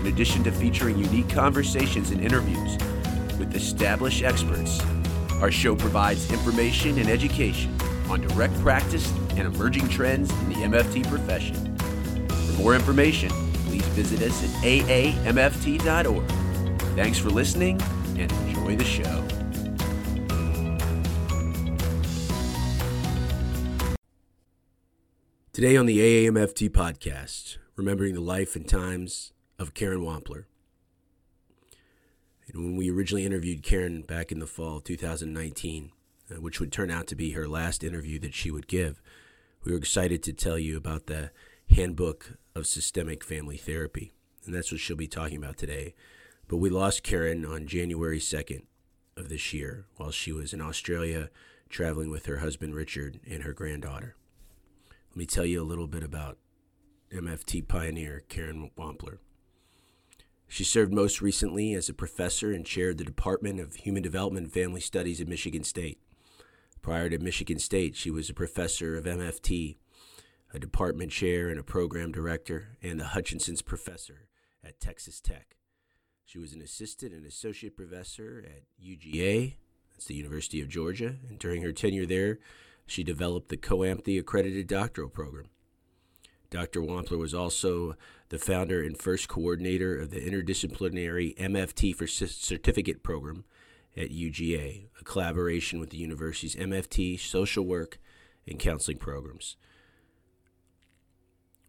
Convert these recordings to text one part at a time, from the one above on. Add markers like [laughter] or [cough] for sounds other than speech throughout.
in addition to featuring unique conversations and interviews with established experts. Our show provides information and education on direct practice and emerging trends in the MFT profession. For more information, please visit us at aamft.org. Thanks for listening and enjoy the show. Today on the AAMFT podcast, remembering the life and times of Karen Wampler. And when we originally interviewed Karen back in the fall of 2019, uh, which would turn out to be her last interview that she would give, we were excited to tell you about the Handbook of Systemic Family Therapy. And that's what she'll be talking about today. But we lost Karen on January 2nd of this year while she was in Australia traveling with her husband Richard and her granddaughter. Let me tell you a little bit about MFT pioneer Karen Wampler. She served most recently as a professor and chaired the Department of Human Development and Family Studies at Michigan State. Prior to Michigan State, she was a professor of MFT, a department chair and a program director, and the Hutchinson's professor at Texas Tech. She was an assistant and associate professor at UGA, that's the University of Georgia, and during her tenure there, she developed the COAMFTE accredited doctoral program. Dr. Wampler was also the founder and first coordinator of the interdisciplinary MFT for Certificate program at UGA, a collaboration with the university's MFT, social work, and counseling programs.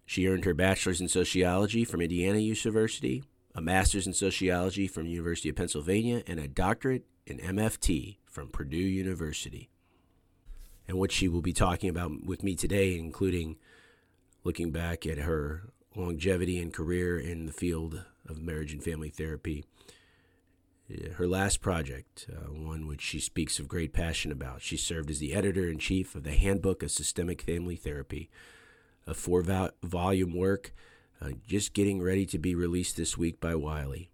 She earned her bachelor's in sociology from Indiana University, a master's in sociology from University of Pennsylvania, and a doctorate in MFT from Purdue University. And what she will be talking about with me today, including looking back at her longevity and career in the field of marriage and family therapy. Her last project, uh, one which she speaks of great passion about, she served as the editor in chief of the Handbook of Systemic Family Therapy, a four vo- volume work uh, just getting ready to be released this week by Wiley.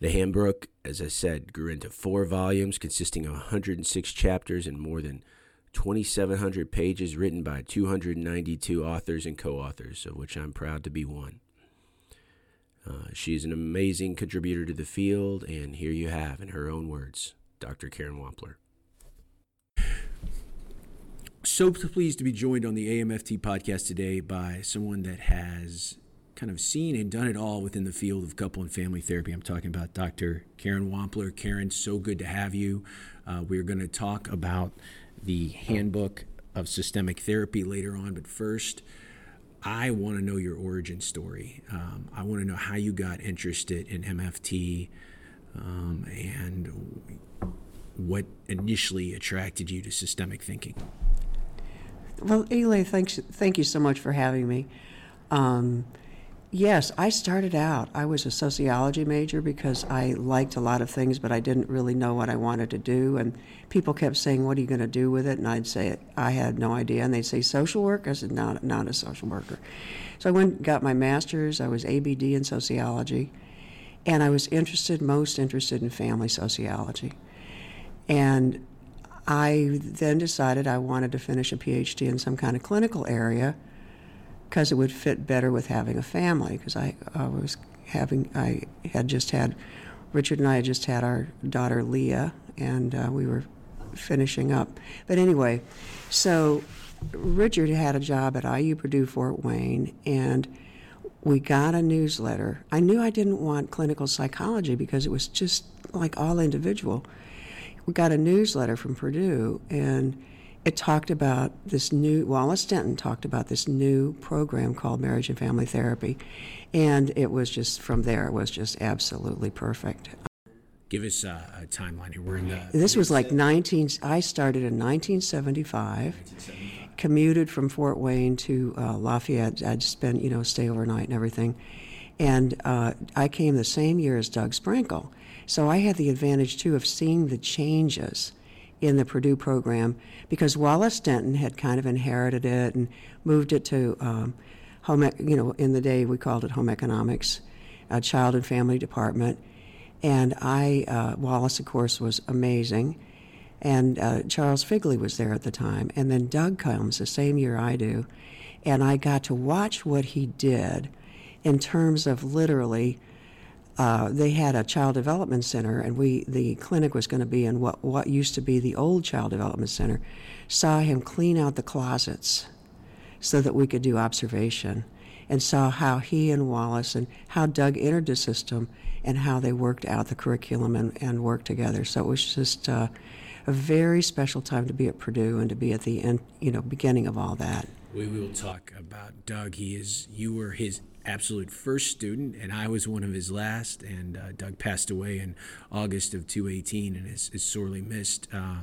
The handbook, as I said, grew into four volumes consisting of 106 chapters and more than 2,700 pages written by 292 authors and co authors, of which I'm proud to be one. Uh, she's an amazing contributor to the field, and here you have, in her own words, Dr. Karen Wampler. So pleased to be joined on the AMFT podcast today by someone that has kind of seen and done it all within the field of couple and family therapy. I'm talking about Dr. Karen Wampler. Karen, so good to have you. Uh, we're going to talk about the handbook of systemic therapy later on. But first, I want to know your origin story. Um, I want to know how you got interested in MFT um, and what initially attracted you to systemic thinking. Well, Eli, thanks, thank you so much for having me. Um, Yes, I started out. I was a sociology major because I liked a lot of things, but I didn't really know what I wanted to do. And people kept saying, "What are you going to do with it?" And I'd say, "I had no idea." And they'd say, "Social work." I said, "Not, not a social worker." So I went got my master's. I was ABD in sociology, and I was interested, most interested in family sociology. And I then decided I wanted to finish a PhD in some kind of clinical area because it would fit better with having a family. Because I, I was having, I had just had, Richard and I had just had our daughter Leah, and uh, we were finishing up. But anyway, so Richard had a job at IU Purdue Fort Wayne, and we got a newsletter. I knew I didn't want clinical psychology because it was just like all individual. We got a newsletter from Purdue, and it talked about this new, Wallace Denton talked about this new program called Marriage and Family Therapy. And it was just, from there, it was just absolutely perfect. Give us a, a timeline here. We're in the. This was like 19, I started in 1975, 1975. commuted from Fort Wayne to uh, Lafayette. I'd spend, you know, stay overnight and everything. And uh, I came the same year as Doug Sprenkle, So I had the advantage, too, of seeing the changes in the Purdue program because Wallace Denton had kind of inherited it and moved it to um, home, you know, in the day we called it home economics, a child and family department. And I, uh, Wallace, of course, was amazing. And uh, Charles Figley was there at the time. And then Doug comes the same year I do. And I got to watch what he did in terms of literally uh, they had a child development center, and we the clinic was going to be in what what used to be the old child development center. Saw him clean out the closets so that we could do observation, and saw how he and Wallace and how Doug entered the system and how they worked out the curriculum and, and worked together. So it was just uh, a very special time to be at Purdue and to be at the end, you know, beginning of all that. We will talk about Doug. He is you were his absolute first student, and I was one of his last. And uh, Doug passed away in August of 2018 and is, is sorely missed. Uh,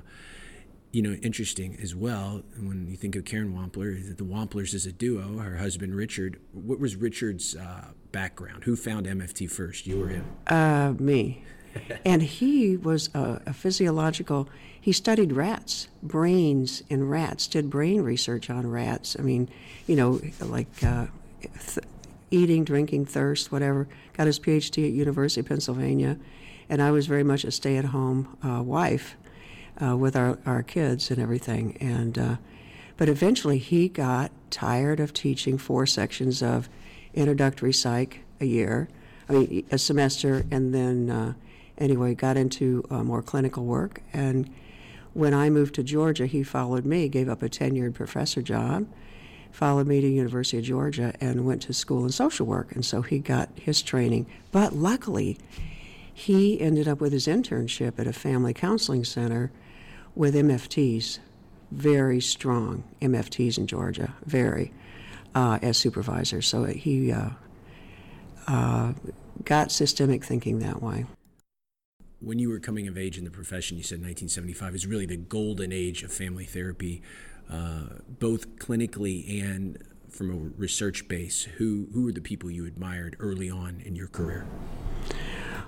you know, interesting as well. When you think of Karen Wampler, the Wamplers as a duo, her husband Richard. What was Richard's uh, background? Who found MFT first, you or him? Uh, me. [laughs] and he was a, a, physiological. He studied rats, brains in rats, did brain research on rats. I mean, you know, like uh, th- eating, drinking, thirst, whatever. Got his PhD at University of Pennsylvania, and I was very much a stay-at-home uh, wife uh, with our, our kids and everything. And uh, but eventually he got tired of teaching four sections of introductory psych a year, I mean a semester, and then uh, anyway got into uh, more clinical work. And when I moved to Georgia, he followed me, gave up a tenured professor job followed me to University of Georgia and went to school in social work, and so he got his training. But luckily, he ended up with his internship at a family counseling center with MFTs, very strong MFTs in Georgia, very, uh, as supervisor. So he uh, uh, got systemic thinking that way. When you were coming of age in the profession, you said 1975 is really the golden age of family therapy uh, both clinically and from a research base, who who were the people you admired early on in your career?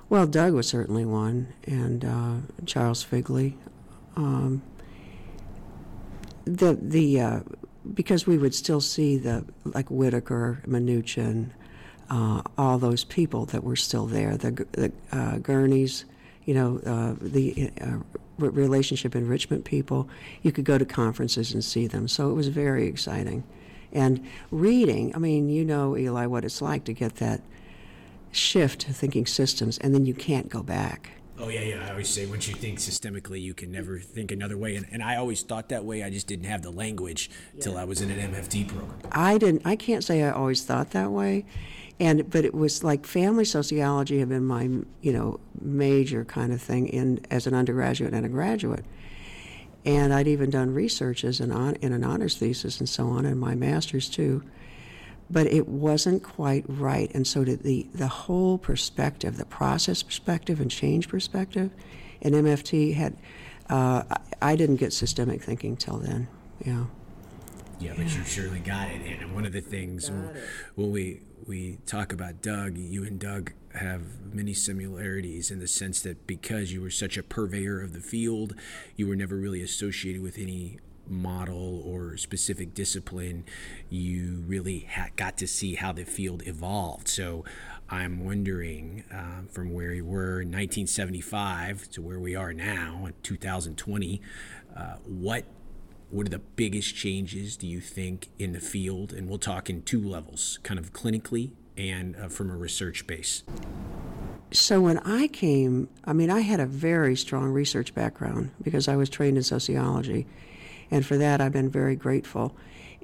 Well, Doug was certainly one, and uh, Charles Figley. Um, the the uh, because we would still see the like Whitaker, Minuchin, uh, all those people that were still there. The, the uh, Guerneys, you know, uh, the relationship enrichment people. You could go to conferences and see them. So it was very exciting. And reading, I mean, you know, Eli, what it's like to get that shift to thinking systems, and then you can't go back. Oh yeah, yeah. I always say once you think systemically, you can never think another way. And, and I always thought that way. I just didn't have the language yeah. till I was in an MFT program. I didn't. I can't say I always thought that way, and but it was like family sociology had been my you know major kind of thing in as an undergraduate and a graduate and I'd even done research as an on, in an honors thesis and so on and my master's too but it wasn't quite right. And so did the the whole perspective the process perspective and change perspective. In MFT had uh, I didn't get systemic thinking till then yeah. Yeah, but you surely got it. And one of the things when, when we we talk about Doug, you and Doug have many similarities in the sense that because you were such a purveyor of the field, you were never really associated with any model or specific discipline. You really ha- got to see how the field evolved. So I'm wondering uh, from where we were in 1975 to where we are now in 2020, uh, what what are the biggest changes do you think in the field? And we'll talk in two levels, kind of clinically and uh, from a research base. So when I came, I mean, I had a very strong research background because I was trained in sociology, and for that I've been very grateful.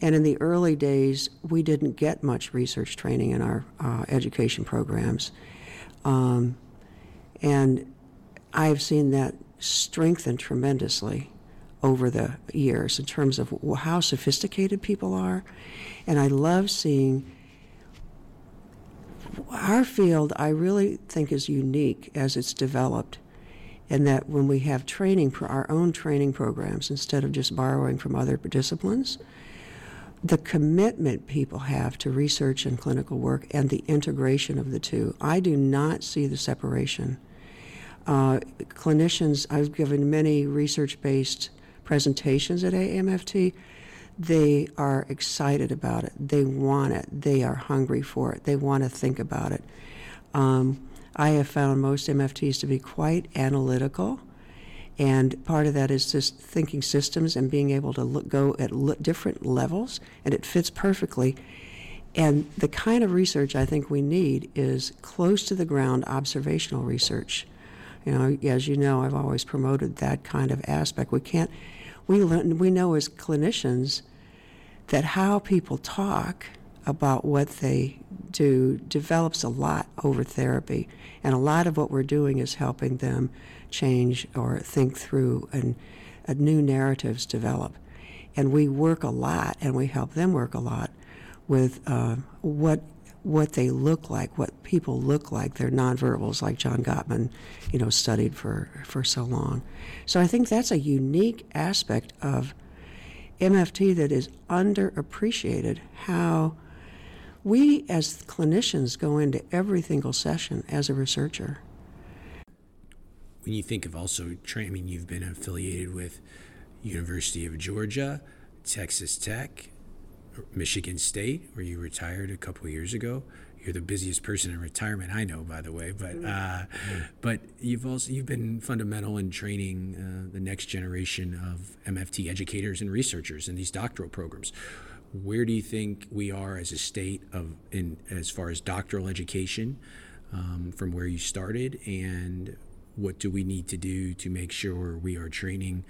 And in the early days, we didn't get much research training in our uh, education programs, um, and I've seen that strengthen tremendously over the years in terms of how sophisticated people are. And I love seeing our field, I really think, is unique as it's developed. And that when we have training, for our own training programs, instead of just borrowing from other disciplines, the commitment people have to research and clinical work and the integration of the two. I do not see the separation. Uh, clinicians, I've given many research based presentations at AMFT. They are excited about it. They want it. They are hungry for it. They want to think about it. Um, I have found most MFTs to be quite analytical and part of that is just thinking systems and being able to look, go at different levels, and it fits perfectly. And the kind of research I think we need is close to the ground observational research. You know, as you know, I've always promoted that kind of aspect. We can't, we learn, we know as clinicians that how people talk about what they do develops a lot over therapy, and a lot of what we're doing is helping them change or think through and uh, new narratives develop. And we work a lot, and we help them work a lot with uh, what what they look like, what people look like. They're nonverbals, like John Gottman, you know, studied for for so long. So I think that's a unique aspect of MFT that is underappreciated. How we as clinicians go into every single session as a researcher when you think of also training, I mean, you've been affiliated with University of Georgia, Texas Tech, Michigan State, where you retired a couple of years ago. You're the busiest person in retirement I know, by the way. But mm-hmm. uh, but you've also you've been fundamental in training uh, the next generation of MFT educators and researchers in these doctoral programs. Where do you think we are as a state of in as far as doctoral education um, from where you started, and what do we need to do to make sure we are training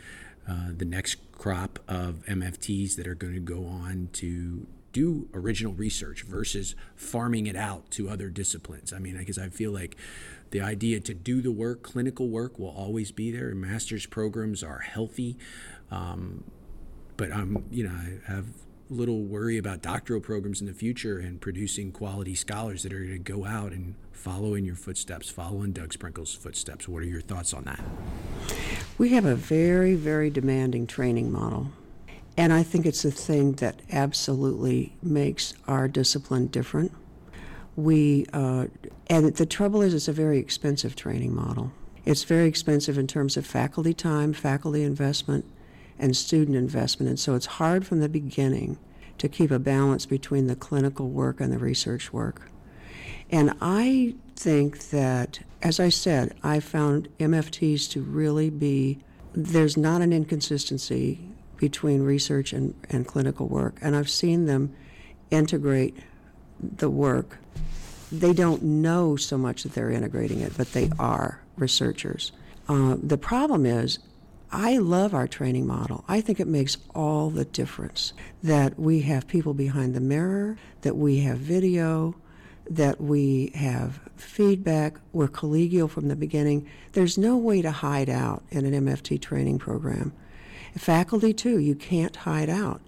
uh, the next crop of MFTs that are going to go on to do original research versus farming it out to other disciplines. I mean, because I feel like the idea to do the work, clinical work, will always be there. Master's programs are healthy, um, but I'm, you know, I have little worry about doctoral programs in the future and producing quality scholars that are going to go out and follow in your footsteps, follow in Doug Sprenkle's footsteps. What are your thoughts on that? We have a very, very demanding training model. And I think it's a thing that absolutely makes our discipline different. We, uh, and the trouble is, it's a very expensive training model. It's very expensive in terms of faculty time, faculty investment, and student investment. And so it's hard from the beginning to keep a balance between the clinical work and the research work. And I think that, as I said, I found MFTs to really be, there's not an inconsistency between research and, and clinical work. And I've seen them integrate the work. They don't know so much that they're integrating it, but they are researchers. Uh, the problem is, I love our training model. I think it makes all the difference that we have people behind the mirror, that we have video, that we have feedback. We're collegial from the beginning. There's no way to hide out in an MFT training program. Faculty, too, you can't hide out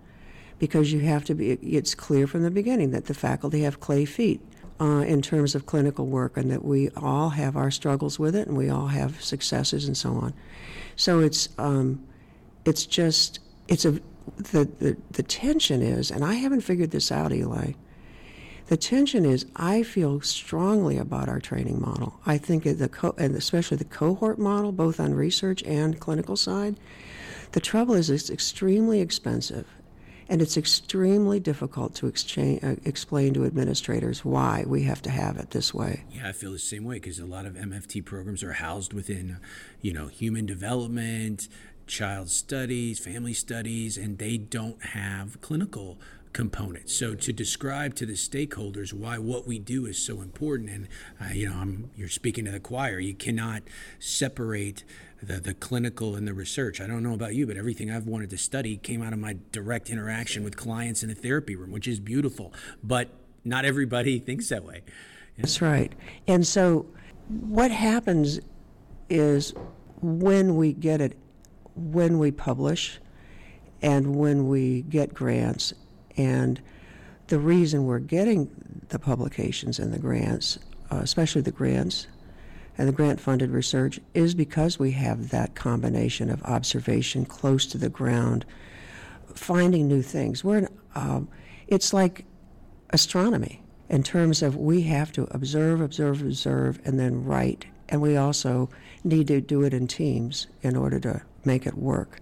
because you have to be, it's clear from the beginning that the faculty have clay feet. Uh, in terms of clinical work, and that we all have our struggles with it, and we all have successes and so on. So it's um, it's just it's a the, the the tension is, and I haven't figured this out, Eli. The tension is, I feel strongly about our training model. I think the co- and especially the cohort model, both on research and clinical side. The trouble is, it's extremely expensive, and it's extremely difficult to exchange, uh, explain to administrators why we have to have it this way. Yeah, I feel the same way because a lot of MFT programs are housed within, you know, human development, child studies, family studies, and they don't have clinical components. So to describe to the stakeholders why what we do is so important, and uh, you know, I'm, you're speaking to the choir. You cannot separate the, the clinical and the research. I don't know about you, but everything I've wanted to study came out of my direct interaction with clients in the therapy room, which is beautiful. But not everybody [laughs] thinks that way. That's right. And so what happens is when we get it, when we publish, and when we get grants, and the reason we're getting the publications and the grants, uh, especially the grants, and the grant funded research is because we have that combination of observation close to the ground, finding new things. We're um, it's like astronomy in terms of we have to observe, observe, observe, and then write. And we also need to do it in teams in order to make it work.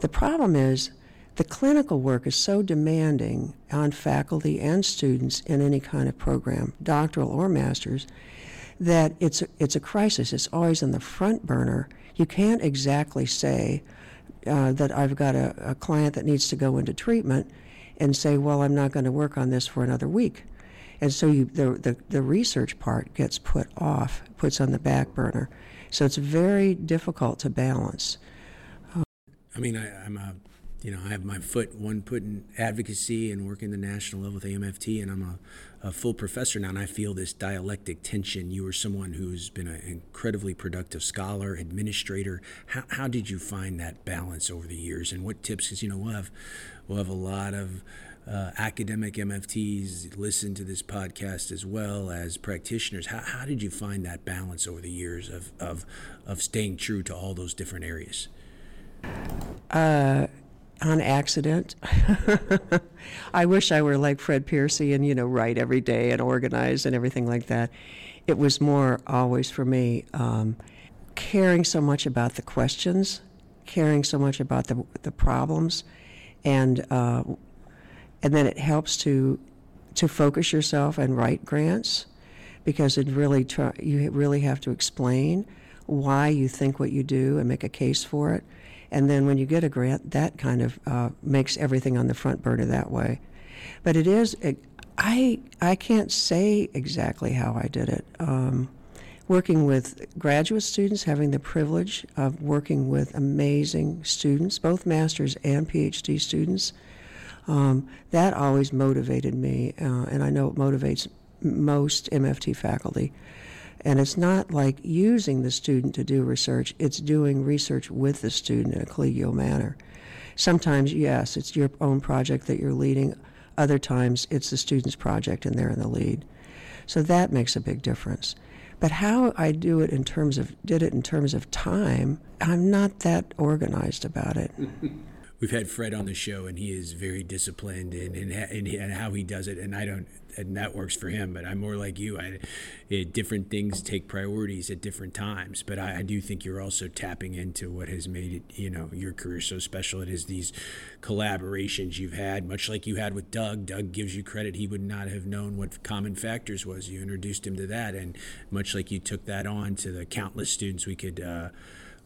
The problem is the clinical work is so demanding on faculty and students in any kind of program, doctoral or master's, that it's a, it's a crisis. It's always in the front burner. You can't exactly say uh, that I've got a, a client that needs to go into treatment and say, well, I'm not going to work on this for another week. And so you, the, the, the research part gets put off, puts on the back burner. So it's very difficult to balance. I mean, I, I'm a, you know, I have my foot, one foot in advocacy and working the national level with AMFT, and I'm a, a full professor now, and I feel this dialectic tension. You are someone who's been an incredibly productive scholar, administrator. How, how did you find that balance over the years, and what tips? Because, you know, we'll have, we'll have a lot of uh, academic MFTs listen to this podcast as well as practitioners. How, how did you find that balance over the years of, of, of staying true to all those different areas? Uh, on accident. [laughs] I wish I were like Fred Piercy and, you know, write every day and organize and everything like that. It was more always for me um, caring so much about the questions, caring so much about the, the problems, and uh, and then it helps to to focus yourself and write grants because it really try, you really have to explain why you think what you do and make a case for it. And then when you get a grant, that kind of uh, makes everything on the front burner that way. But it is, it, I I can't say exactly how I did it. Um, working with graduate students, having the privilege of working with amazing students, both masters and PhD students um, that always motivated me, uh, and I know it motivates most MFT faculty. And it's not like using the student to do research, it's doing research with the student in a collegial manner. Sometimes, yes, it's your own project that you're leading. Other times, it's the student's project and they're in the lead. So that makes a big difference. But how I do it in terms of, did it in terms of time, I'm not that organized about it. [laughs] we've had Fred on the show, and he is very disciplined in, in, in, in how he does it. And I don't, and that works for him. But I'm more like you. I, it, different things take priorities at different times. But I, I, do think you're also tapping into what has made it, you know, your career so special. It is these collaborations you've had, much like you had with Doug. Doug gives you credit. He would not have known what Common Factors was. You introduced him to that, and much like you took that on to the countless students we could. Uh,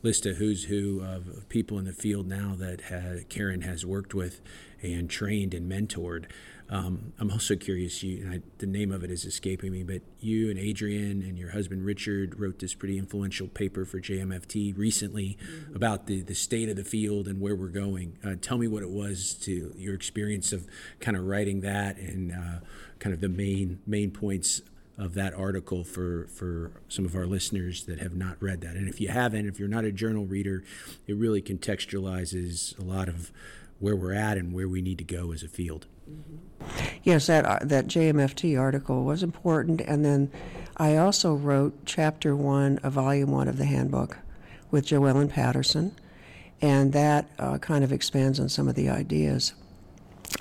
list of who's who of people in the field now that Karen has worked with and trained and mentored. Um, I'm also curious. You, I, the name of it is escaping me, but you and Adrian and your husband Richard wrote this pretty influential paper for JMFT recently mm-hmm. about the the state of the field and where we're going. Uh, tell me what it was to your experience of kind of writing that and uh, kind of the main main points of that article for, for some of our listeners that have not read that. And if you haven't, if you're not a journal reader, it really contextualizes a lot of where we're at and where we need to go as a field. Yes, that uh, that JMFT article was important, and then I also wrote chapter one of volume one of the handbook with Joellen Patterson, and that uh, kind of expands on some of the ideas.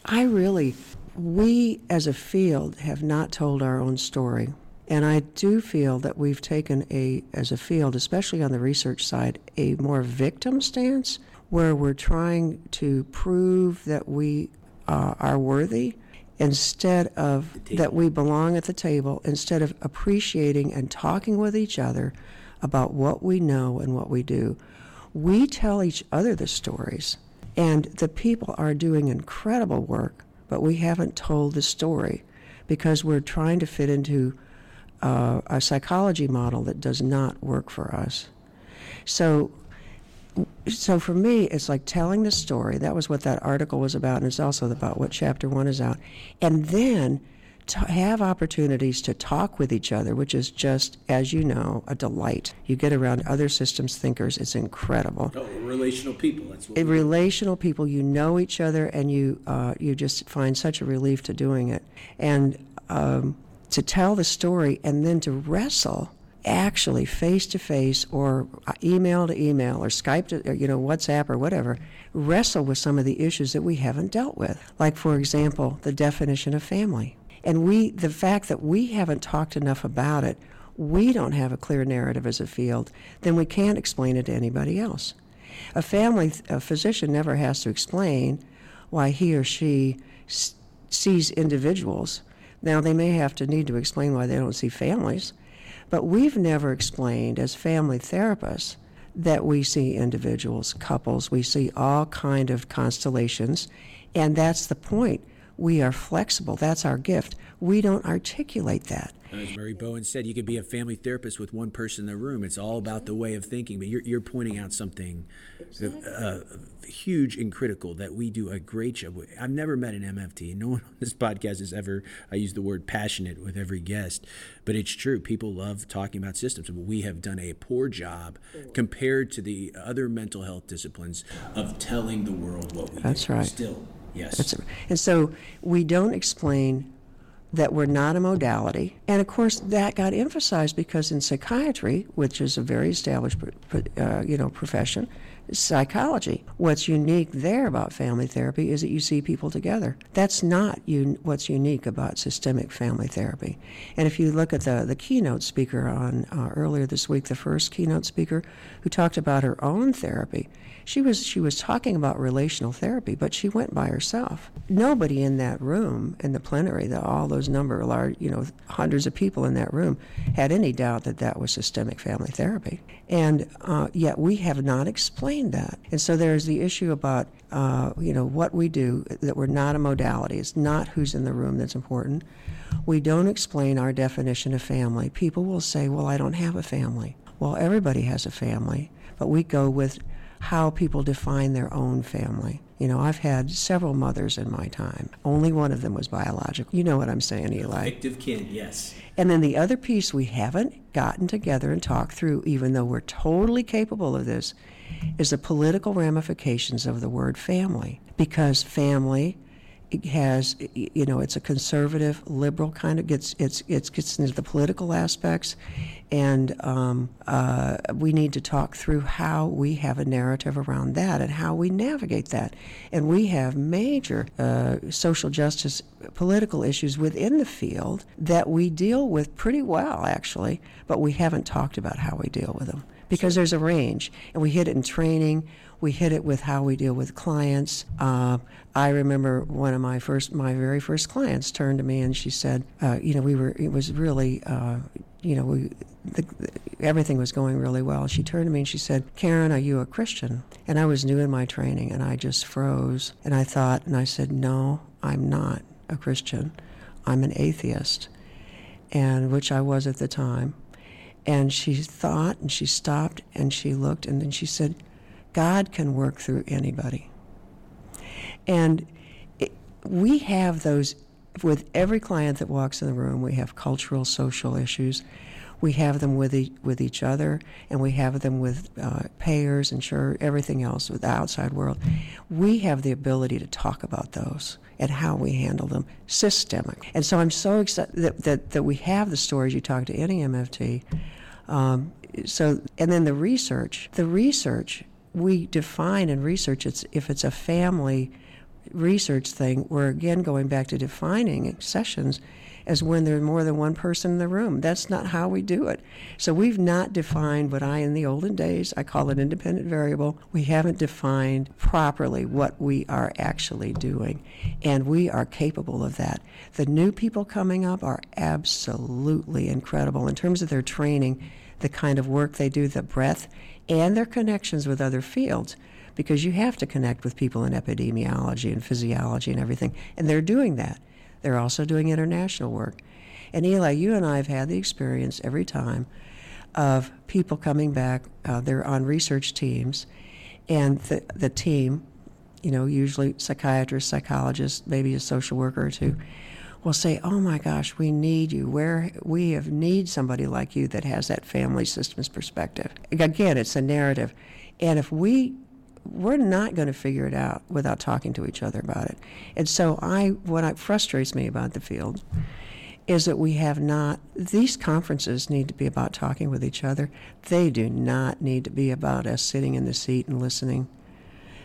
I really we as a field have not told our own story. And I do feel that we've taken a, as a field, especially on the research side, a more victim stance where we're trying to prove that we uh, are worthy instead of that we belong at the table, instead of appreciating and talking with each other about what we know and what we do. We tell each other the stories, and the people are doing incredible work but we haven't told the story because we're trying to fit into uh, a psychology model that does not work for us. So, so for me, it's like telling the story. That was what that article was about, and it's also about what chapter one is out. And then have opportunities to talk with each other, which is just, as you know, a delight. You get around other systems thinkers, it's incredible. Oh, relational people. That's what relational people. You know each other, and you uh, you just find such a relief to doing it, and um, to tell the story, and then to wrestle actually face to face or uh, email to email or Skype to, or, you know, WhatsApp or whatever, wrestle with some of the issues that we haven't dealt with. Like, for example, the definition of family. And we, the fact that we haven't talked enough about it, we don't have a clear narrative as a field, then we can't explain it to anybody else. A family a physician never has to explain why he or she s- sees individuals. Now, they may have to need to explain why they don't see families, but we've never explained as family therapists that we see individuals, couples, we see all kind of constellations, and that's the point. We are flexible. That's our gift. We don't articulate that. As Murray Bowen said, you could be a family therapist with one person in the room. It's all about the way of thinking. But you're, you're pointing out something uh, huge and critical that we do a great job with. I've never met an MFT. No one on this podcast has ever, I use the word passionate with every guest, but it's true. People love talking about systems. But we have done a poor job compared to the other mental health disciplines of telling the world what we That's do. right. Still, yes. That's, and so we don't explain that we're not a modality. And of course, that got emphasized because in psychiatry, which is a very established, uh, you know, profession, psychology. What's unique there about family therapy is that you see people together. That's not un- what's unique about systemic family therapy. And if you look at the, the keynote speaker on uh, earlier this week, the first keynote speaker who talked about her own therapy, she was she was talking about relational therapy, but she went by herself. Nobody in that room in the plenary, the, all those number large, you know, hundreds of people in that room, had any doubt that that was systemic family therapy. And uh, yet we have not explained that. And so there's the issue about uh, you know what we do that we're not a modality. It's not who's in the room that's important. We don't explain our definition of family. People will say, "Well, I don't have a family." Well, everybody has a family, but we go with how people define their own family. You know, I've had several mothers in my time. Only one of them was biological. You know what I'm saying, Eli. Fictive kin, yes. And then the other piece we haven't gotten together and talked through, even though we're totally capable of this, is the political ramifications of the word family. Because family has you know it's a conservative liberal kind of gets it's it gets into the political aspects. And um, uh, we need to talk through how we have a narrative around that and how we navigate that. And we have major uh, social justice political issues within the field that we deal with pretty well actually but we haven't talked about how we deal with them because there's a range. And we hit it in training. We hit it with how we deal with clients. Uh, I remember one of my first, my very first clients turned to me and she said, uh, you know, we were, it was really, uh, you know, we, the, the, everything was going really well. She turned to me and she said, Karen, are you a Christian? And I was new in my training and I just froze and I thought, and I said, no, I'm not a Christian. I'm an atheist, and which I was at the time. And she thought and she stopped and she looked and then she said, God can work through anybody. And it, we have those with every client that walks in the room. We have cultural, social issues. We have them with e- with each other, and we have them with uh, payers, insurers, everything else with the outside world. We have the ability to talk about those and how we handle them systemic. And so I'm so excited that, that, that we have the stories you talk to any MFT. Um, so and then the research, the research we define in research it's if it's a family research thing, we're again going back to defining sessions as when there's more than one person in the room. That's not how we do it. So we've not defined what I, in the olden days, I call it independent variable. We haven't defined properly what we are actually doing, and we are capable of that. The new people coming up are absolutely incredible in terms of their training, the kind of work they do, the breadth, and their connections with other fields because you have to connect with people in epidemiology and physiology and everything. And they're doing that. They're also doing international work. And Eli, you and I have had the experience every time of people coming back. Uh, they're on research teams, and the, the team, you know, usually psychiatrists, psychologists, maybe a social worker or two, will say, "Oh my gosh, we need you. Where we have need somebody like you that has that family systems perspective." Again, it's a narrative, and if we we're not going to figure it out without talking to each other about it. And so I what I, frustrates me about the field is that we have not, these conferences need to be about talking with each other. They do not need to be about us sitting in the seat and listening.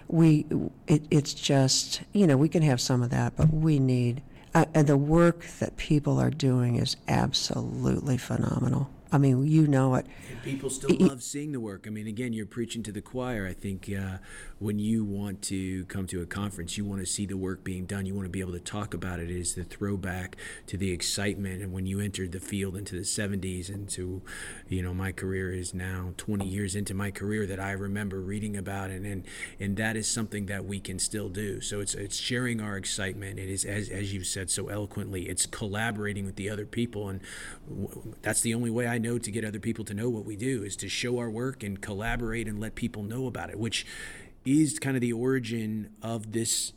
We, it, it's just, you know, we can have some of that, but we need, uh, and the work that people are doing is absolutely phenomenal. I mean, you know it. And people still love seeing the work. I mean, again, you're preaching to the choir. I think uh, when you want to come to a conference, you want to see the work being done. You want to be able to talk about it. It is the throwback to the excitement. And when you entered the field into the 70s, and to, you know, my career is now 20 years into my career that I remember reading about, and and, and that is something that we can still do. So it's it's sharing our excitement. It is as as you said so eloquently. It's collaborating with the other people, and w- that's the only way I know to get other people to know what we do is to show our work and collaborate and let people know about it, which is kind of the origin of this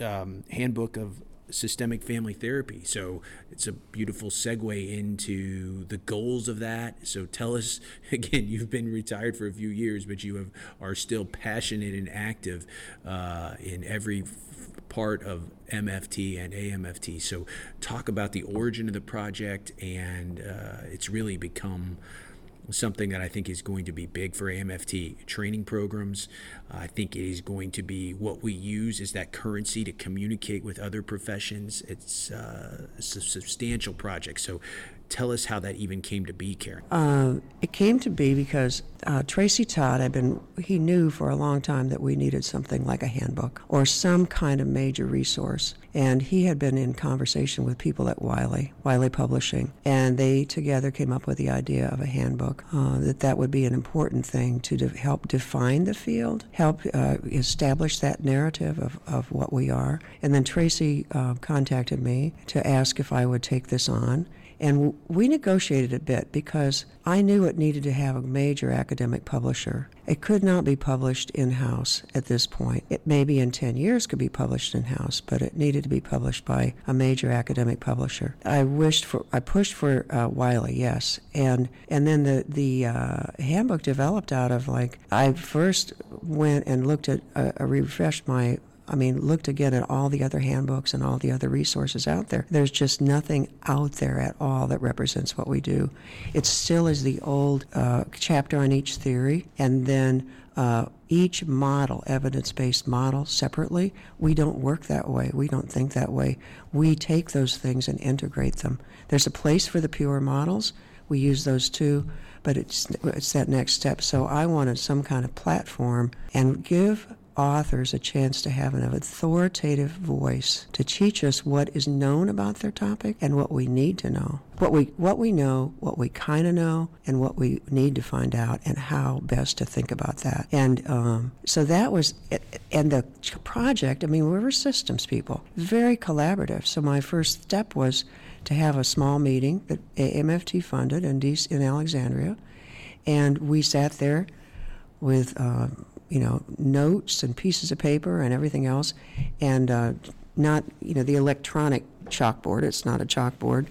um, handbook of systemic family therapy. So it's a beautiful segue into the goals of that. So tell us [laughs] again. You've been retired for a few years, but you have are still passionate and active uh, in every part of MFT and AMFT. So, talk about the origin of the project, and uh, it's really become something that I think is going to be big for AMFT training programs. I think it is going to be what we use as that currency to communicate with other professions. It's, uh, it's a substantial project. So tell us how that even came to be, Karen. Uh, it came to be because uh, Tracy Todd had been, he knew for a long time that we needed something like a handbook or some kind of major resource. And he had been in conversation with people at Wiley, Wiley Publishing, and they together came up with the idea of a handbook, uh, that that would be an important thing to de- help define the field, help uh, establish that narrative of, of what we are. And then Tracy uh, contacted me to ask if I would take this on and we negotiated a bit because I knew it needed to have a major academic publisher. It could not be published in house at this point. It maybe in 10 years could be published in house, but it needed to be published by a major academic publisher. I wished for, I pushed for uh, Wiley, yes. And, and then the, the uh, handbook developed out of like, I first went and looked at, uh, refreshed my I mean, looked again at all the other handbooks and all the other resources out there. There's just nothing out there at all that represents what we do. It still is the old uh, chapter on each theory, and then uh, each model, evidence based model, separately. We don't work that way. We don't think that way. We take those things and integrate them. There's a place for the pure models. We use those too, but it's, it's that next step. So I wanted some kind of platform and give authors a chance to have an authoritative voice to teach us what is known about their topic and what we need to know. What we what we know, what we kind of know, and what we need to find out, and how best to think about that. And um, so that was, and the project. I mean, we were systems people, very collaborative. So my first step was to have a small meeting that AMFT funded in, in Alexandria, and we sat there with. Uh, you know, notes and pieces of paper and everything else, and uh, not, you know, the electronic chalkboard. It's not a chalkboard.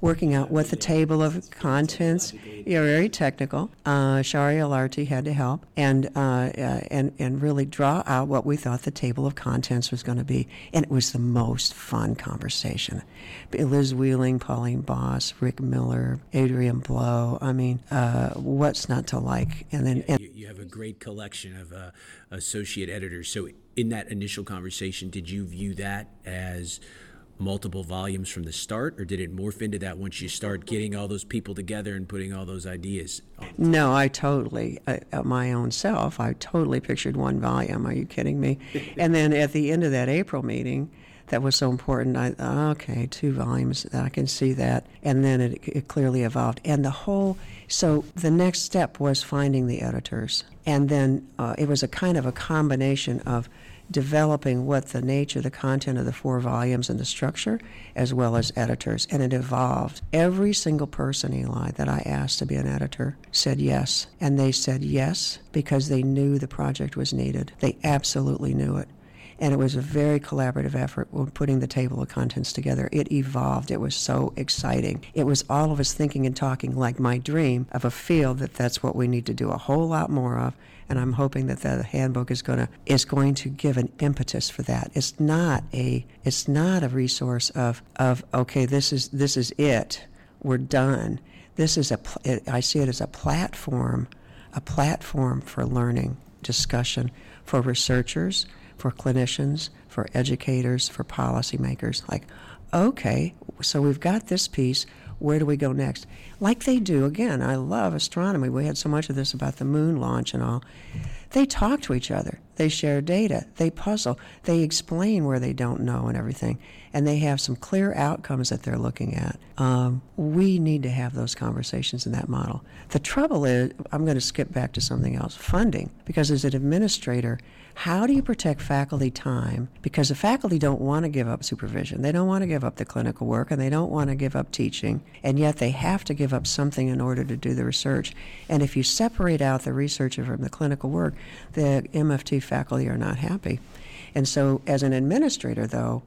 Working out what the table of contents. Yeah, very technical. Uh, Shari Alarti had to help and uh, uh, and and really draw out what we thought the table of contents was going to be, and it was the most fun conversation. Liz Wieling, Pauline Boss, Rick Miller, Adrian Blow. I mean, uh, what's not to like? And then and, you, you have a great collection of uh, associate editors. So in that initial conversation, did you view that as multiple volumes from the start, or did it morph into that once you start getting all those people together and putting all those ideas? No, I totally, uh, my own self, I totally pictured one volume. Are you kidding me? [laughs] and then at the end of that April meeting, that was so important. I okay, two volumes. I can see that, and then it, it clearly evolved. And the whole, so the next step was finding the editors, and then uh, it was a kind of a combination of developing what the nature, the content of the four volumes and the structure, as well as editors. And it evolved. Every single person, Eli, that I asked to be an editor said yes. And they said yes because they knew the project was needed. They absolutely knew it. And it was a very collaborative effort when putting the table of contents together. It evolved. It was so exciting. It was all of us thinking and talking like my dream of a field that that's what we need to do a whole lot more of. And I'm hoping that the handbook is going to is going to give an impetus for that. It's not a it's not a resource of of okay this is this is it we're done. This is a I see it as a platform, a platform for learning, discussion for researchers, for clinicians, for educators, for policymakers. Like, okay, so we've got this piece. Where do we go next? Like they do, again, I love astronomy. We had so much of this about the moon launch and all. They talk to each other, they share data, they puzzle, they explain where they don't know and everything, and they have some clear outcomes that they're looking at. Um, we need to have those conversations in that model. The trouble is, I'm going to skip back to something else funding, because as an administrator, how do you protect faculty time? Because the faculty don't want to give up supervision. They don't want to give up the clinical work and they don't want to give up teaching. And yet they have to give up something in order to do the research. And if you separate out the researcher from the clinical work, the MFT faculty are not happy. And so, as an administrator, though,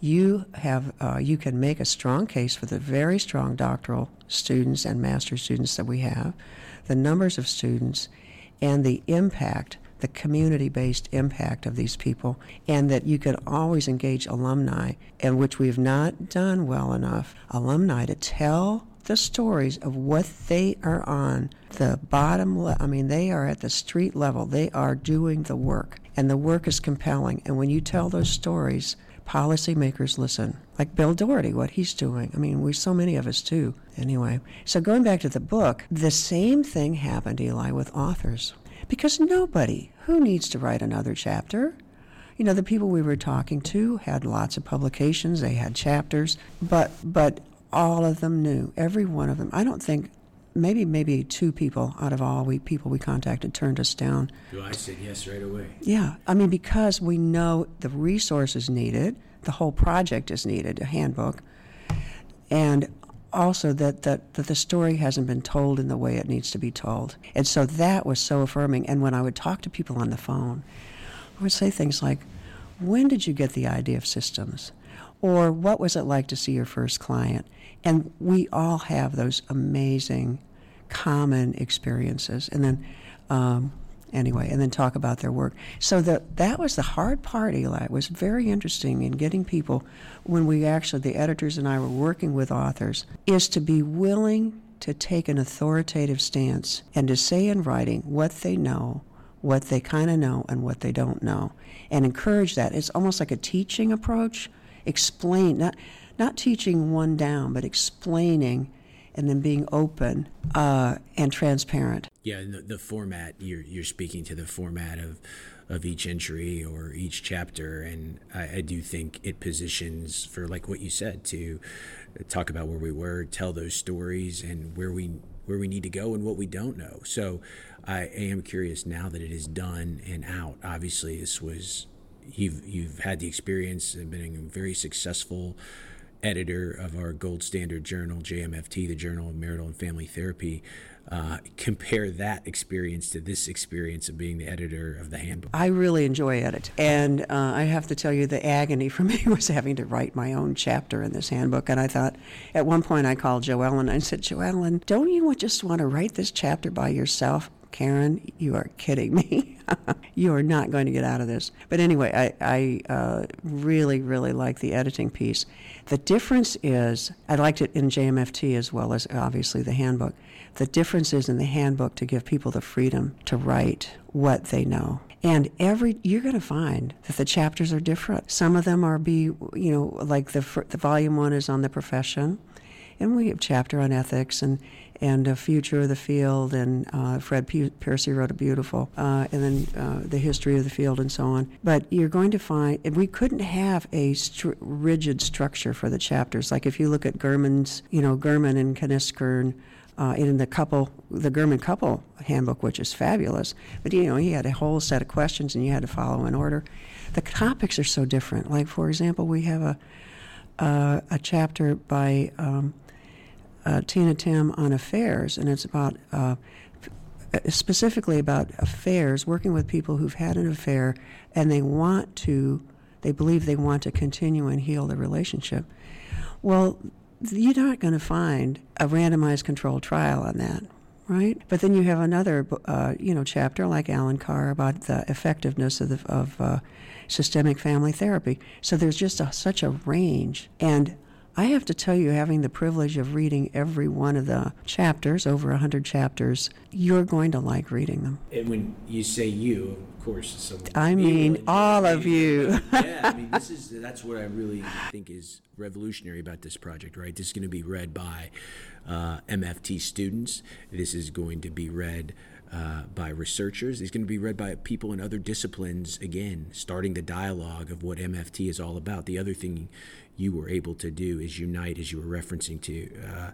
you have uh, you can make a strong case for the very strong doctoral students and master students that we have, the numbers of students, and the impact the community based impact of these people, and that you can always engage alumni, and which we've not done well enough, alumni to tell the stories of what they are on the bottom le- I mean they are at the street level. They are doing the work and the work is compelling. And when you tell those stories policymakers listen like Bill Doherty what he's doing. I mean we so many of us too anyway so going back to the book the same thing happened Eli with authors because nobody who needs to write another chapter? You know the people we were talking to had lots of publications they had chapters but but all of them knew every one of them. I don't think maybe maybe two people out of all we people we contacted turned us down. Well, i said yes right away? Yeah i mean because we know the resources needed the whole project is needed a handbook and also that, that, that the story hasn't been told in the way it needs to be told. And so that was so affirming. And when I would talk to people on the phone, I would say things like, When did you get the idea of systems? Or what was it like to see your first client? And we all have those amazing common experiences. And then um, anyway, and then talk about their work. So that that was the hard part, Eli. It was very interesting in getting people when we actually the editors and I were working with authors is to be willing to take an authoritative stance and to say in writing what they know, what they kind of know, and what they don't know, and encourage that. It's almost like a teaching approach. Explain not not teaching one down, but explaining and then being open uh, and transparent. Yeah, the, the, format you're you're speaking to the format of of each entry or each chapter, and I, I, do think it positions for like what you said to talk about where we were, tell those stories, and where we where we need to go and what we don't know. So I am curious now that it is done and out. Obviously, this was you've you've had the experience been a very successful editor of our gold standard journal, JMFT, the Journal of Marital and Family Therapy. Uh, compare that experience to this experience of being the editor of the handbook. I really enjoy it, and uh, I have to tell you, the agony for me [laughs] was having to write my own chapter in this handbook. And I thought, at one point, I called Joellen and I said, Joellen, don't you just want to write this chapter by yourself? Karen, you are kidding me. [laughs] you are not going to get out of this. But anyway, I, I uh, really, really like the editing piece. The difference is, I liked it in JMFT as well as obviously the handbook. The difference is in the handbook to give people the freedom to write what they know. And every you're going to find that the chapters are different. Some of them are be you know like the the volume one is on the profession, and we have chapter on ethics and and a future of the field, and uh, Fred P- Piercy wrote a beautiful, uh, and then uh, the history of the field and so on. But you're going to find we couldn't have a rigid structure for the chapters. Like if you look at Gurman's, you know, Gurman and Kniskern. Uh, in the couple, the Gurman couple handbook, which is fabulous, but you know he had a whole set of questions and you had to follow in order. The topics are so different. Like for example, we have a uh, a chapter by um, uh, Tina Timm on affairs, and it's about uh, specifically about affairs, working with people who've had an affair and they want to, they believe they want to continue and heal the relationship. Well, you're not going to find a randomized controlled trial on that, right? But then you have another, uh, you know, chapter like Alan Carr about the effectiveness of, the, of uh, systemic family therapy. So there's just a, such a range, and I have to tell you, having the privilege of reading every one of the chapters, over 100 chapters, you're going to like reading them. And when you say you, of course, I mean all of you. yeah, I mean [laughs] this is that's what I really think is revolutionary about this project, right? This is going to be read by uh, MFT students. This is going to be read uh, by researchers. It's going to be read by people in other disciplines, again, starting the dialogue of what MFT is all about. The other thing you were able to do is unite, as you were referencing to. Uh,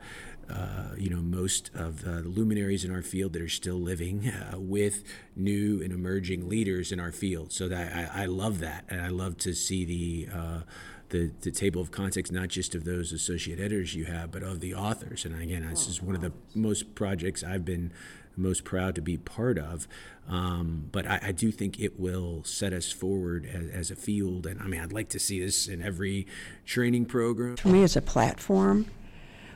uh, you know, most of uh, the luminaries in our field that are still living uh, with new and emerging leaders in our field. So that I, I love that, and I love to see the uh, the, the table of context, not just of those associate editors you have, but of the authors. And again, this is one of the most projects I've been most proud to be part of. Um, but I, I, do think it will set us forward as, as, a field. And I mean, I'd like to see this in every training program. For me, it's a platform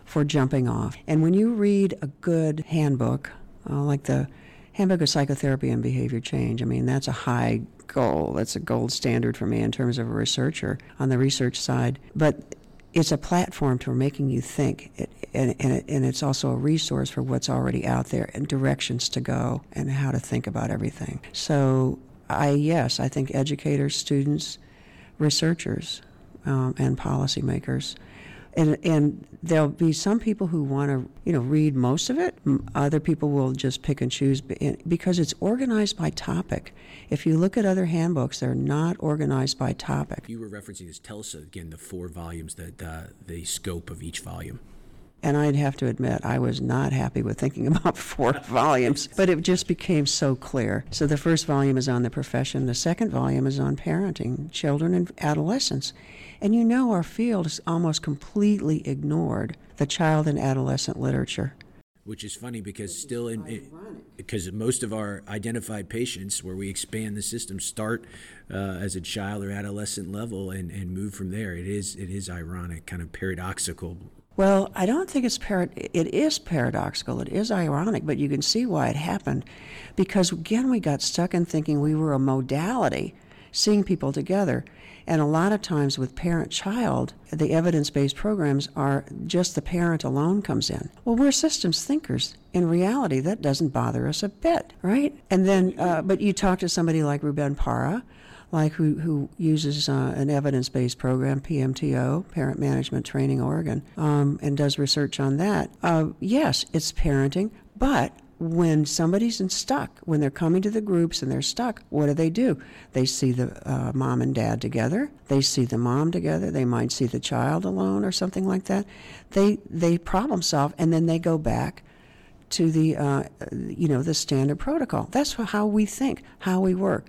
for jumping off. And when you read a good handbook, uh, like the Handbook of Psychotherapy and Behavior Change, I mean, that's a high goal. That's a gold standard for me in terms of a researcher on the research side. But it's a platform for making you think, it, and, and, it, and it's also a resource for what's already out there and directions to go and how to think about everything. So, I yes, I think educators, students, researchers, um, and policymakers and and there'll be some people who want to you know read most of it. Other people will just pick and choose because it's organized by topic. If you look at other handbooks they're not organized by topic. You were referencing this tell us again the four volumes the, the, uh, the scope of each volume. And I'd have to admit, I was not happy with thinking [laughs] about four volumes, but it just became so clear. So the first volume is on the profession, the second volume is on parenting, children, and adolescents. And you know, our field has almost completely ignored the child and adolescent literature. Which is funny because still in it, because most of our identified patients, where we expand the system, start uh, as a child or adolescent level and, and move from there. It is it is ironic, kind of paradoxical. Well, I don't think it's par- it is paradoxical. It is ironic, but you can see why it happened, because again we got stuck in thinking we were a modality, seeing people together. And a lot of times with parent child, the evidence based programs are just the parent alone comes in. Well, we're systems thinkers. In reality, that doesn't bother us a bit, right? And then, uh, but you talk to somebody like Ruben Parra, like who, who uses uh, an evidence based program, PMTO, Parent Management Training Oregon, um, and does research on that. Uh, yes, it's parenting, but when somebody's in stuck, when they're coming to the groups and they're stuck, what do they do? They see the uh, mom and dad together. They see the mom together. They might see the child alone or something like that. They they problem solve and then they go back to the uh, you know the standard protocol. That's how we think, how we work.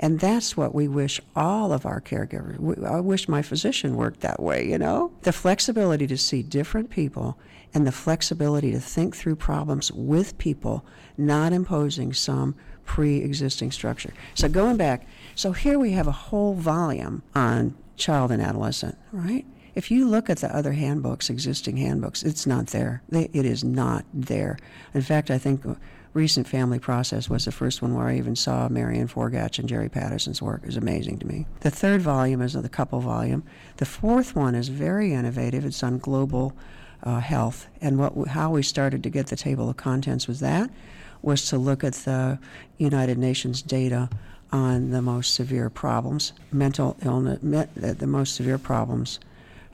And that's what we wish all of our caregivers. I wish my physician worked that way, you know? The flexibility to see different people and the flexibility to think through problems with people, not imposing some pre existing structure. So, going back, so here we have a whole volume on child and adolescent, right? If you look at the other handbooks, existing handbooks, it's not there. It is not there. In fact, I think recent family process was the first one where I even saw Marion Forgatch and Jerry Patterson's work. Was amazing to me. The third volume is the couple volume. The fourth one is very innovative. It's on global uh, health. And what how we started to get the table of contents was that was to look at the United Nations data on the most severe problems, mental illness, me, the most severe problems,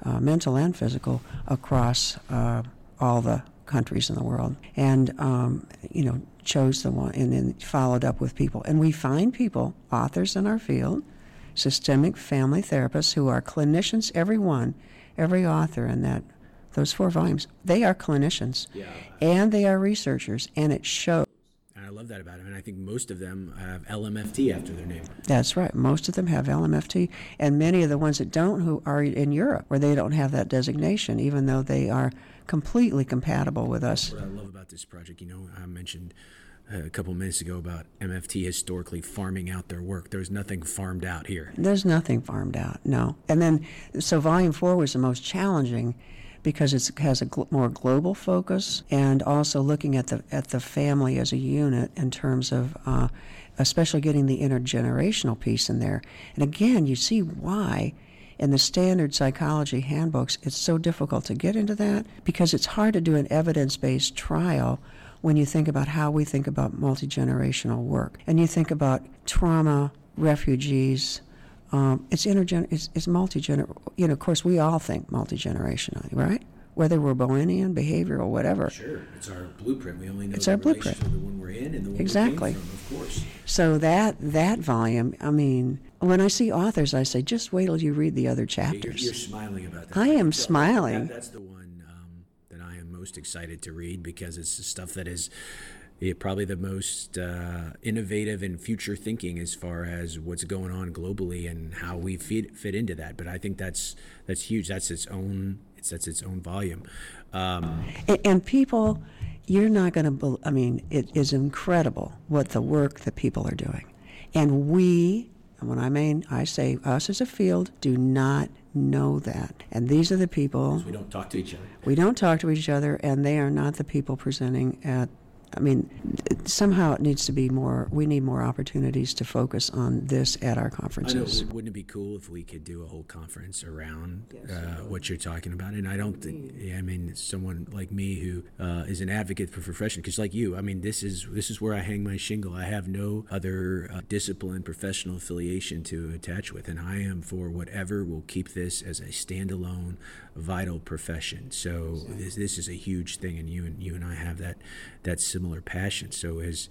uh, mental and physical, across uh, all the countries in the world. And, um, you know, chose the one and then followed up with people. And we find people, authors in our field, systemic family therapists who are clinicians, every one, every author in that those four volumes, they are clinicians yeah. and they are researchers, and it shows. And I love that about them. And I think most of them have LMFT after their name. That's right. Most of them have LMFT, and many of the ones that don't, who are in Europe, where they don't have that designation, even though they are completely compatible with us. What I love about this project, you know, I mentioned uh, a couple minutes ago about MFT historically farming out their work. There's nothing farmed out here. There's nothing farmed out, no. And then, so volume four was the most challenging because it has a gl- more global focus and also looking at the at the family as a unit in terms of uh, especially getting the intergenerational piece in there. And again, you see why in the standard psychology handbooks it's so difficult to get into that because it's hard to do an evidence-based trial when you think about how we think about multi-generational work and you think about trauma refugees um, it's intergen it's, it's multi-gener you know of course we all think multi-generationally right whether we're Bowenian, behavioral, whatever. Sure, it's our blueprint. We only know it's the our blueprint. the one we're in and the one exactly. we came from, of course. So that that volume, I mean, when I see authors, I say, just wait till you read the other chapters. You're, you're smiling about that. I am So smiling. That, that's the one um, that I am most excited to read because it's the stuff that is yeah, probably the most uh, innovative and future thinking as far as what's going on globally and how we fit fit into that. But I think that's that's huge. That's its own. It's that's its own volume. Um, And, and people, you're not going to, I mean, it is incredible what the work that people are doing. And we, and when I mean, I say us as a field, do not know that. And these are the people, we don't talk to each other. we don't talk to each other, and they are not the people presenting at, I mean, somehow it needs to be more, we need more opportunities to focus on this at our I know. conferences. Wouldn't it be cool if we could do a whole conference around uh, what you're talking about? And I don't think. I mean, someone like me who uh, is an advocate for profession, because like you, I mean, this is this is where I hang my shingle. I have no other uh, discipline, professional affiliation to attach with, and I am for whatever will keep this as a standalone, vital profession. So this this is a huge thing, and you and you and I have that that similar passion. So as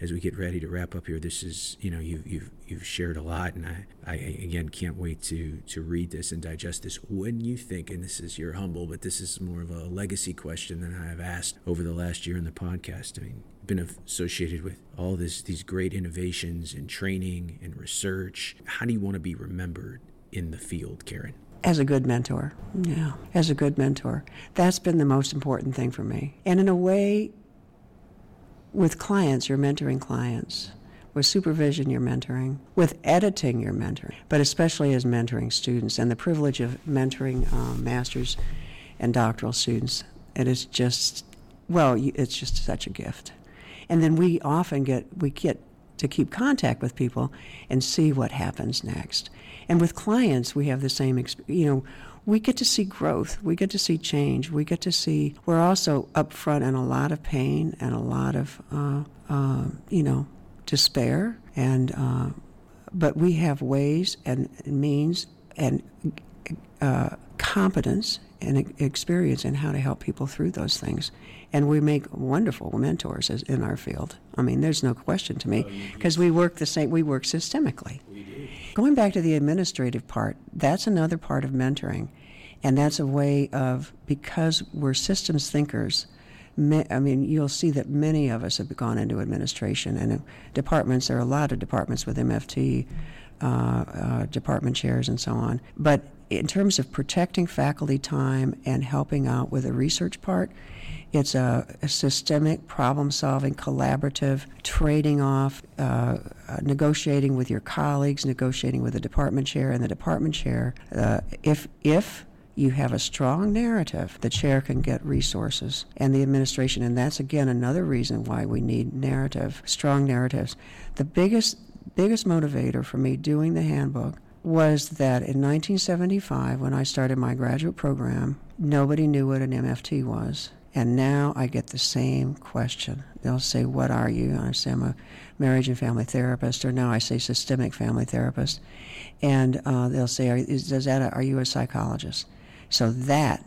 as we get ready to wrap up here, this is you know you've you've you've shared a lot, and I, I again can't wait to to read this and digest this. When you think, and this is you're humble, but this is more of a legacy question than I have asked over the last year in the podcast. I mean, been associated with all this these great innovations in training and research. How do you want to be remembered in the field, Karen? As a good mentor. Yeah, as a good mentor. That's been the most important thing for me. And in a way, with clients, you're mentoring clients. With supervision, you're mentoring. With editing, you're mentoring. But especially as mentoring students and the privilege of mentoring um, master's and doctoral students, it is just, well, it's just such a gift. And then we often get, we get to keep contact with people and see what happens next. And with clients, we have the same, you know, we get to see growth, we get to see change, we get to see, we're also upfront in a lot of pain and a lot of, uh, uh, you know, despair. And, uh, but we have ways and means and uh, competence and experience in how to help people through those things. And we make wonderful mentors as, in our field. I mean, there's no question to me because we work the same. We work systemically. We Going back to the administrative part, that's another part of mentoring, and that's a way of because we're systems thinkers. I mean, you'll see that many of us have gone into administration and uh, departments. There are a lot of departments with MFT, uh, uh, department chairs, and so on. But in terms of protecting faculty time and helping out with the research part, it's a, a systemic, problem solving, collaborative, trading off, uh, negotiating with your colleagues, negotiating with the department chair, and the department chair. Uh, if, if you have a strong narrative, the chair can get resources and the administration. And that's, again, another reason why we need narrative, strong narratives. The biggest, biggest motivator for me doing the handbook was that in 1975, when I started my graduate program, nobody knew what an MFT was. And now I get the same question. They'll say, What are you? And I say, I'm a marriage and family therapist, or now I say systemic family therapist. And uh, they'll say, are, is, does that, are you a psychologist? So that,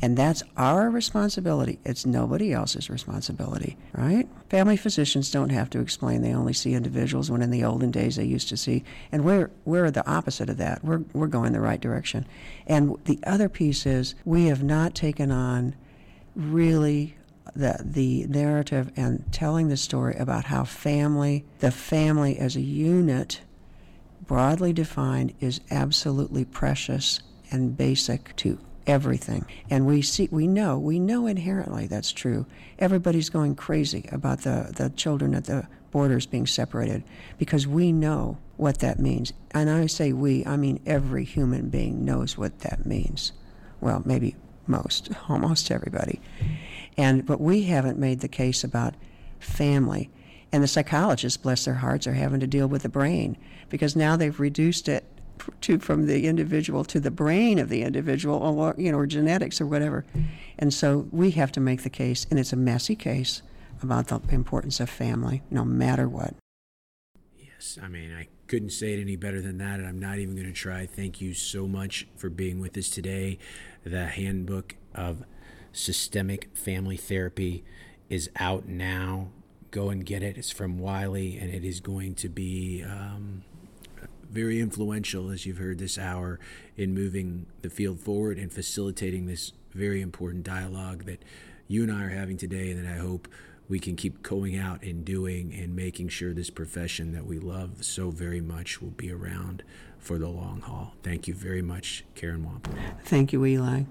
and that's our responsibility. It's nobody else's responsibility, right? Family physicians don't have to explain. They only see individuals when in the olden days they used to see. And we're, we're the opposite of that. We're, we're going the right direction. And the other piece is we have not taken on really the the narrative and telling the story about how family, the family as a unit, broadly defined, is absolutely precious and basic to everything. And we see, we know, we know inherently that's true. Everybody's going crazy about the, the children at the borders being separated because we know what that means. And I say we, I mean every human being knows what that means. Well, maybe most, [laughs] almost everybody. And but we haven't made the case about family. And the psychologists, bless their hearts, are having to deal with the brain because now they've reduced it to from the individual to the brain of the individual, or you know, or genetics or whatever. And so we have to make the case, and it's a messy case about the importance of family, no matter what. Yes, I mean, I couldn't say it any better than that, and I'm not even going to try. Thank you so much for being with us today. The Handbook of Systemic Family Therapy is out now. Go and get it. It's from Wiley, and it is going to be um, very influential, as you've heard this hour, in moving the field forward and facilitating this very important dialogue that you and I are having today, and that I hope we can keep going out and doing and making sure this profession that we love so very much will be around for the long haul. Thank you very much, Karen Wampler. Thank you, Eli.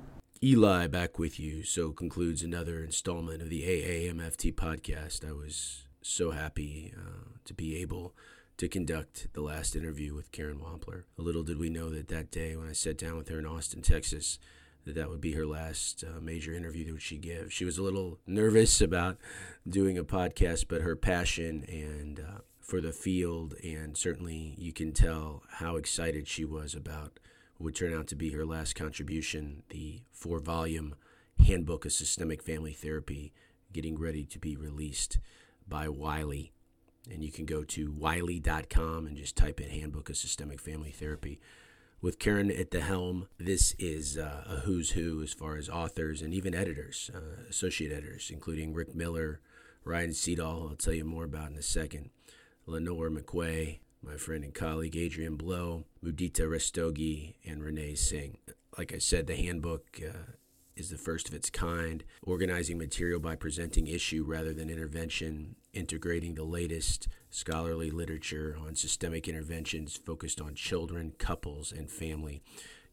Eli back with you. So concludes another installment of the AAMFT podcast. I was so happy uh, to be able to conduct the last interview with Karen Wampler. Little did we know that that day when I sat down with her in Austin, Texas, that that would be her last uh, major interview that she give. She was a little nervous about doing a podcast, but her passion and uh, for the field, and certainly you can tell how excited she was about what would turn out to be her last contribution, the four-volume Handbook of Systemic Family Therapy, getting ready to be released by Wiley. And you can go to wiley.com and just type in Handbook of Systemic Family Therapy with Karen at the helm, this is uh, a who's who as far as authors and even editors, uh, associate editors, including Rick Miller, Ryan Seedall, I'll tell you more about in a second, Lenore McWey, my friend and colleague Adrian Blow, Mudita Rastogi, and Reenee Singh. Like I said, the handbook uh, is the first of its kind, organizing material by presenting issue rather than intervention, integrating the latest scholarly literature on systemic interventions focused on children, couples, and family.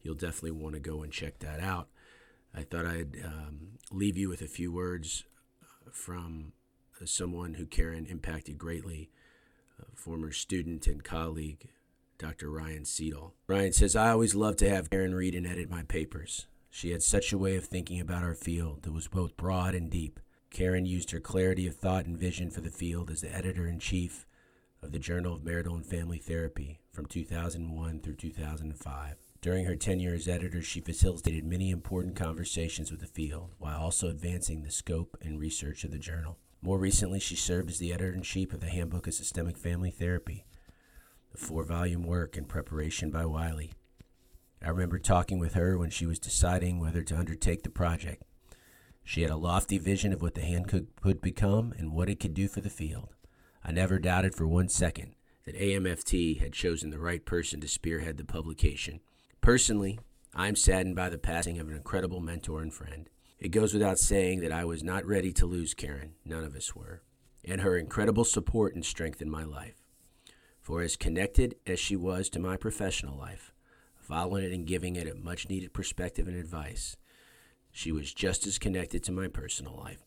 You'll definitely want to go and check that out. I thought I'd um, leave you with a few words uh, from someone who Karen impacted greatly, former student and colleague, Dr. Ryan Seedall. Ryan says, I always love to have Karen read and edit my papers. She had such a way of thinking about our field that was both broad and deep. Karen used her clarity of thought and vision for the field as the editor in chief of the Journal of Marital and Family Therapy from 2001 through 2005. During her tenure as editor, she facilitated many important conversations with the field while also advancing the scope and research of the journal. More recently, she served as the editor in chief of the Handbook of Systemic Family Therapy, the four volume work in preparation by Wiley. I remember talking with her when she was deciding whether to undertake the project. She had a lofty vision of what the handbook could become and what it could do for the field. I never doubted for one second that AAMFT had chosen the right person to spearhead the publication. Personally, I'm saddened by the passing of an incredible mentor and friend. It goes without saying that I was not ready to lose Karen, none of us were, and her incredible support and strength in my life. For as connected as she was to my professional life, following it and giving it a much needed perspective and advice. She was just as connected to my personal life.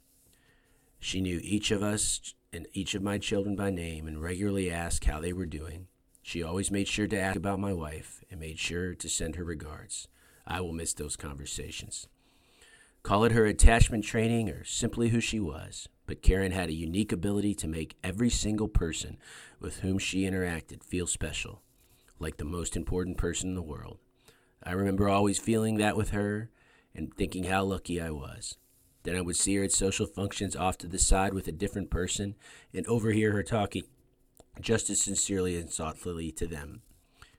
She knew each of us and each of my children by name and regularly asked how they were doing. She always made sure to ask about my wife and made sure to send her regards. I will miss those conversations. Call it her attachment training or simply who she was, but Karen had a unique ability to make every single person with whom she interacted feel special like the most important person in the world. I remember always feeling that with her and thinking how lucky I was. Then I would see her at social functions off to the side with a different person and overhear her talking just as sincerely and thoughtfully to them.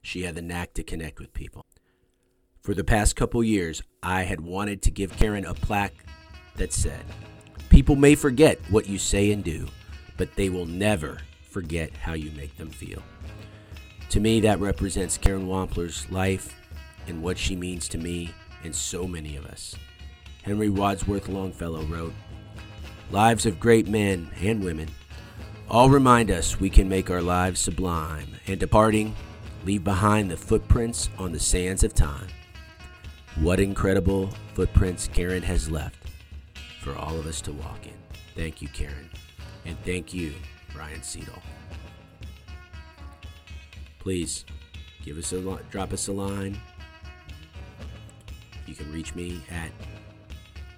She had the knack to connect with people. For the past couple years, I had wanted to give Karen a plaque that said, People may forget what you say and do, but they will never forget how you make them feel. To me, that represents Karen Wampler's life and what she means to me and so many of us. Henry Wadsworth Longfellow wrote Lives of great men and women all remind us we can make our lives sublime and departing, leave behind the footprints on the sands of time. What incredible footprints Karen has left for all of us to walk in. Thank you, Karen. And thank you, Ryan Seedall. Please give us a drop us a line. You can reach me at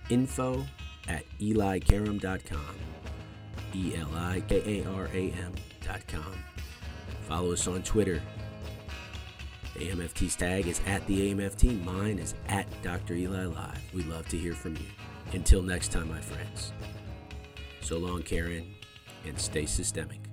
info at elikaram.com. E L I K A R A M.com. Follow us on Twitter. AAMFT's tag is at the AAMFT. Mine is at Dr. Eli Live. We love to hear from you. Until next time, my friends. So long, Karen, and stay systemic.